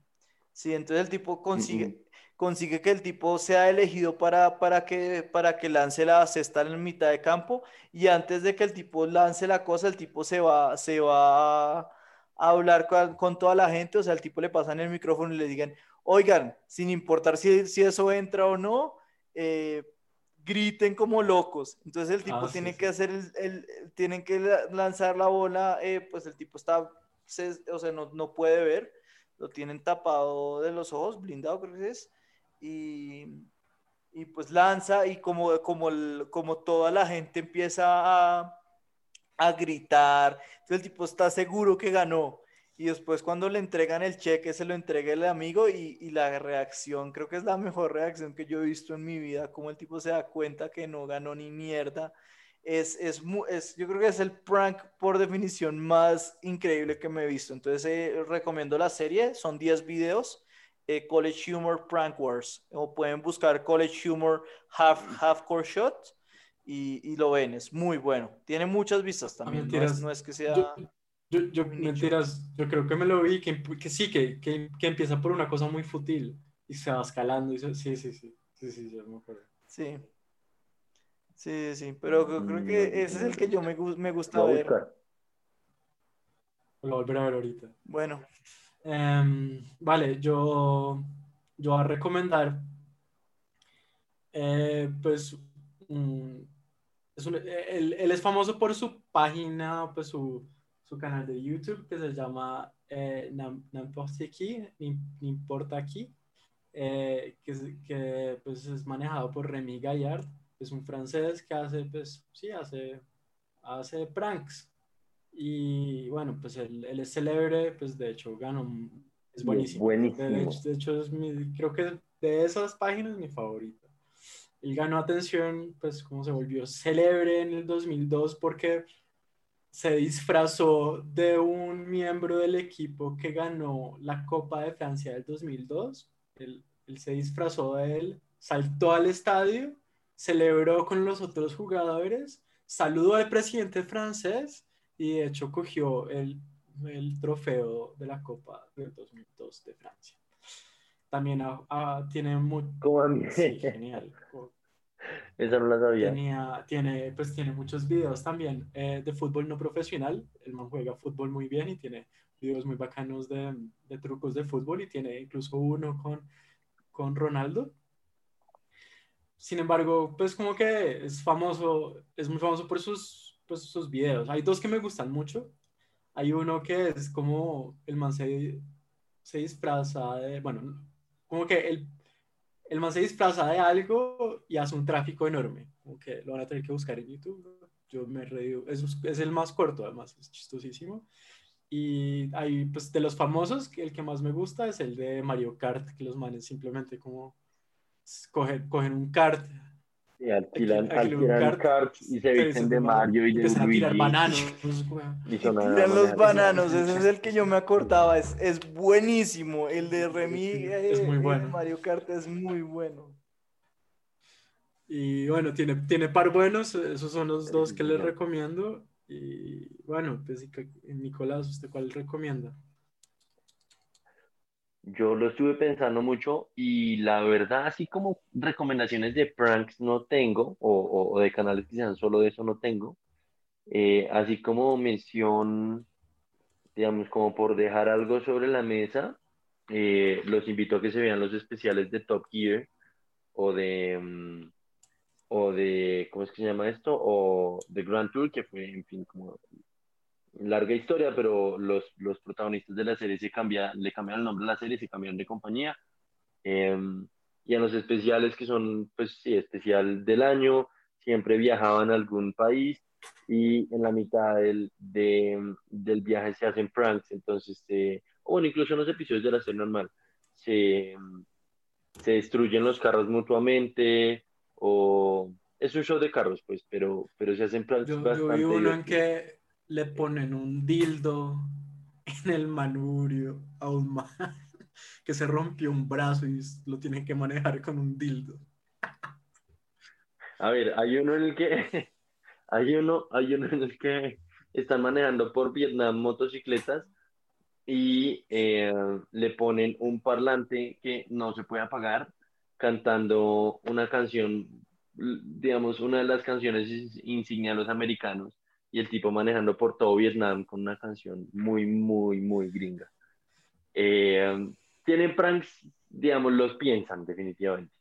sí, entonces el tipo consigue, consigue que el tipo sea elegido para, para, que, para que lance la cesta en mitad de campo y antes de que el tipo lance la cosa, el tipo se va, se va a, hablar con, toda la gente, o sea, el tipo le pasan el micrófono y le digan, oigan, sin importar si, si eso entra o no, eh, griten como locos. Entonces el tipo ah, tiene que hacer el, tienen que lanzar la bola, eh, pues el tipo está, o sea, no, no, puede ver, lo tienen tapado de los ojos, blindado creo que es, y, y pues lanza y como, como, como toda la gente empieza a, a gritar, entonces el tipo está seguro que ganó. Y después cuando le entregan el cheque, se lo entrega el amigo y, y, la reacción, creo que es la mejor reacción que yo he visto en mi vida, como el tipo se da cuenta que no ganó ni mierda. Es, es, es yo creo que es el prank por definición más increíble que me he visto. Entonces eh, recomiendo la serie, son 10 videos eh, College Humor Prank Wars. O pueden buscar College Humor Half, Half Core Shot y, y, lo ven. Es muy bueno. Tiene muchas vistas también. No es, que sea. Yo, yo, mentiras, yo creo que me lo vi, que, que sí, que, que, que, empieza por una cosa muy fútil y se va escalando. Y sí, sí, sí, sí, sí, sí, me acuerdo. Sí. Sí, sí, pero creo que mm, ese es el que yo me, me gusta ver. Lo volver a ver ahorita. Bueno, Em, vale, yo, yo voy a recomendar, eh, pues, es él, él, es famoso por su página, pues su, su canal de YouTube que se llama eh, N'importe qui, ni, importa aquí, eh, que, que pues es manejado por Remy Gaillard, es un francés que hace, pues, sí, hace, hace pranks y bueno, pues él, él, es célebre, pues de hecho ganó, es buenísimo. buenísimo. De, hecho, es mi, creo que de esas páginas mi favorito. Él ganó atención, pues como se volvió célebre en el 2002 porque se disfrazó de un miembro del equipo que ganó la Copa de Francia del 2002. Él, él se disfrazó de él, saltó al estadio, celebró con los otros jugadores, saludó al presidente francés y de hecho cogió el, el trofeo de la Copa del 2002 de Francia. También tiene muy... Sí, (laughs) genial. Esa no la sabía. Tenía, tiene, pues tiene muchos videos también eh, de fútbol no profesional. El man juega fútbol muy bien y tiene videos muy bacanos de, de trucos de fútbol y tiene incluso uno con, con Ronaldo. Sin embargo, pues como que es famoso, es muy famoso por sus pues, sus videos. Hay dos que me gustan mucho. Hay uno que es como el man se, se disfraza de, bueno, como que el, el man se disfraza de algo y hace un tráfico enorme. Como que lo van a tener que buscar en YouTube. Yo me reí. Es, es el más corto, además, es chistosísimo. Y hay, pues, de los famosos, el que más me gusta es el de Mario Kart, que los manes simplemente como cogen, cogen un kart, y alquilan, alquilan kart, y se visten de Mario y de Luigi. a tirar bananos. (laughs) Y, tiran los bananos, ese es el que yo me acordaba, es, es buenísimo. El de Remy es muy bueno. Mario Kart es muy bueno. Y bueno, tiene, tiene par buenos, esos son los dos que les recomiendo. Y bueno, pues Nicolás, ¿usted cuál recomienda? Yo lo estuve pensando mucho y la verdad, así como recomendaciones de pranks no tengo, o, de canales que sean solo de eso no tengo. Eh, así como mención, digamos, como por dejar algo sobre la mesa, eh, los invito a que se vean los especiales de Top Gear o de, mm, o de, ¿cómo es que se llama esto? O de Grand Tour, que fue, en fin, como larga historia, pero los, los protagonistas de la serie se cambia, le cambiaron el nombre a la serie, se cambiaron de compañía. Em, y en los especiales, que son, pues sí, especial del año, siempre viajaban a algún país y en la mitad del, de, del viaje se hacen pranks. Entonces, eh, bueno, incluso en los episodios de la serie normal, se, se destruyen los carros mutuamente o es un show de carros, pues, pero, pero se hacen pranks Yo, yo vi uno en que le ponen un dildo en el manubrio a un man (laughs) que se rompió un brazo y lo tienen que manejar con un dildo. A ver, hay uno en el que (laughs) hay uno, hay uno el que están manejando por Vietnam motocicletas y eh, le ponen un parlante que no se puede apagar cantando una canción, digamos, una de las canciones insignia de los americanos y el tipo manejando por todo Vietnam con una canción muy, muy, muy gringa. Eh, tienen pranks, digamos, los piensan definitivamente.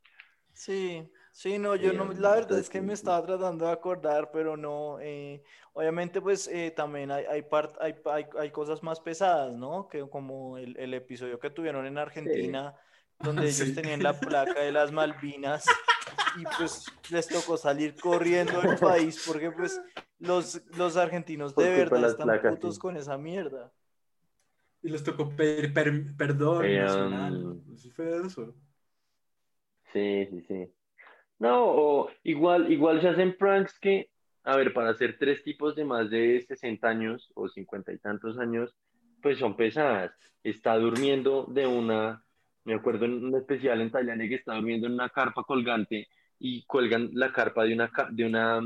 Sí, sí, no, yo no, la verdad es que me estaba tratando de acordar, pero no, eh, obviamente pues eh, también hay, hay, part- hay, hay, hay cosas más pesadas, ¿no? Que como el, el episodio que tuvieron en Argentina, donde ellos (laughs) Sí. tenían la placa de las Malvinas y pues les tocó salir corriendo del país porque pues los, los argentinos de verdad las están placas, putos sí. con esa mierda. Y les tocó pedir per- perdón Eh, nacional. um, Así fue eso. Sí, sí, sí. No, o igual, igual se hacen pranks que, a ver, para hacer tres tipos de más de 60 años o 50 y tantos años, pues son pesadas. Está durmiendo de una, me acuerdo en un especial en Tailandia que está durmiendo en una carpa colgante y cuelgan la carpa de una, de una,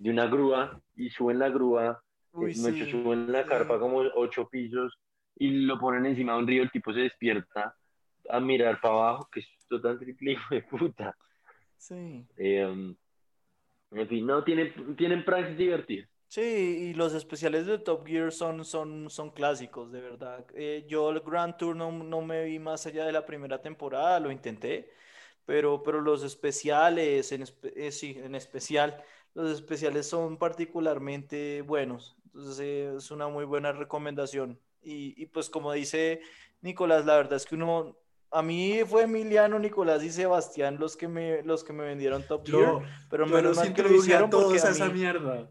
de una grúa y suben la grúa, Uy, eh, no, sí, suben la carpa como ocho pisos y lo ponen encima de un río, el tipo se despierta a mirar para abajo, que es total triple hijo de puta. Sí. Eh, en fin, no, tienen, tienen pranks divertidos. Sí, y los especiales de Top Gear son, son, son clásicos, de verdad. Eh, yo el Grand Tour no, no me vi más allá de la primera temporada, lo intenté, pero, pero los especiales, en, eh, sí, en especial, los especiales son particularmente buenos. Entonces eh, es una muy buena recomendación. Y, y pues como dice Nicolás, la verdad es que uno, a mí fue Emiliano, Nicolás y Sebastián los que me, los que me vendieron Top Gear, Yo, pero yo menos los mal que lo hicieron porque todos a a esa mí- mierda.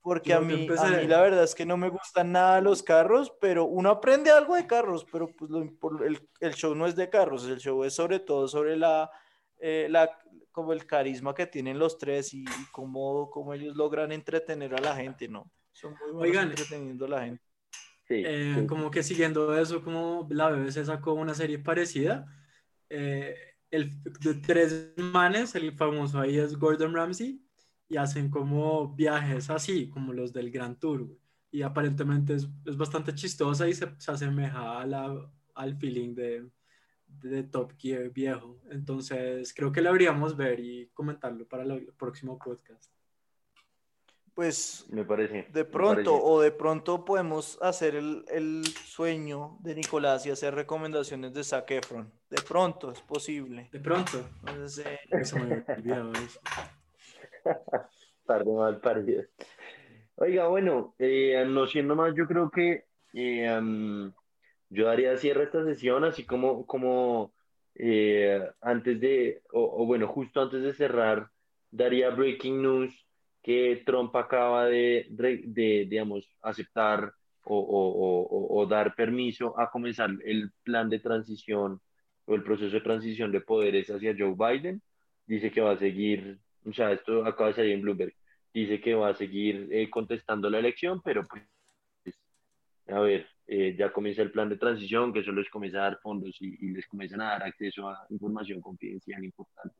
porque Yo- a mí, a mí la verdad es que no me gustan nada los carros, pero uno aprende algo de carros, pero pues lo el, el show no es de carros, el show es sobre todo sobre la, eh, la como el carisma que tienen los tres y, y cómo, cómo ellos logran entretener a la gente, ¿no? Son muy buenos Oigan, entreteniendo a la gente. Sí, Eh, sí. como que siguiendo eso, como la BBC sacó una serie parecida, eh, el, de tres manes, el famoso ahí es Gordon Ramsay, y hacen como viajes así, como los del Grand Tour, güey. y aparentemente es, es bastante chistosa y se, se asemeja a la, al feeling de, de Top Gear viejo. Entonces creo que la deberíamos ver y comentarlo para el próximo podcast. Pues Me parece. de pronto, parece. o de pronto podemos hacer el, el sueño de Nicolás y hacer recomendaciones de Zac Efron. De pronto, es posible. De pronto, Entonces, eh, me olvidado eso. (laughs) Tarde mal parido. Oiga, bueno, eh, no siendo más, yo creo que eh, um, yo daría cierre a esta sesión, así como, como eh, antes de, o, o bueno, justo antes de cerrar, daría breaking news que Trump acaba de, de, digamos, aceptar o- o- o dar permiso a comenzar el plan de transición o el proceso de transición de poderes hacia Joe Biden. Dice que va a seguir, o sea, esto acaba de salir en Bloomberg, dice que va a seguir eh, contestando la elección, pero pues, a ver, eh, ya comienza el plan de transición, que eso les comienza a dar fondos y, y les comienzan a dar acceso a información confidencial importante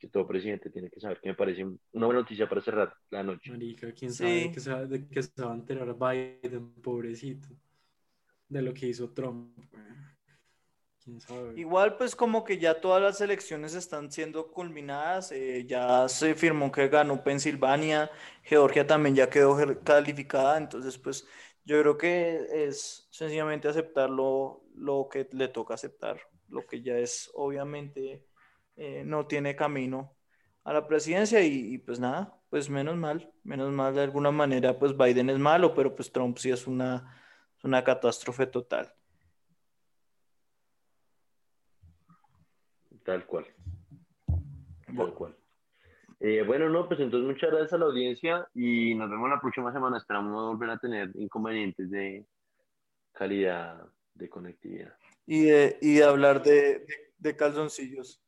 que todo presidente tiene que saber, que me parece una buena noticia para cerrar la noche. Marica, quién Sí. sabe de qué se va, de qué se va a enterar Biden, pobrecito, de lo que hizo Trump. Quién sabe. Igual, pues como que ya todas las elecciones están siendo culminadas, eh, ya se firmó que ganó Pensilvania, Georgia también ya quedó calificada, entonces pues yo creo que es sencillamente aceptar lo, lo que le toca aceptar, lo que ya es obviamente eh, no tiene camino a la presidencia y, y, pues nada, pues menos mal, menos mal de alguna manera pues Biden es malo, pero pues Trump sí es una, es una catástrofe total. Tal cual. Bueno. Tal cual. Eh, bueno, no, pues entonces muchas gracias a la audiencia y nos vemos la próxima semana. Esperamos no volver a tener inconvenientes de calidad de conectividad. y de, y de hablar de, de, de calzoncillos.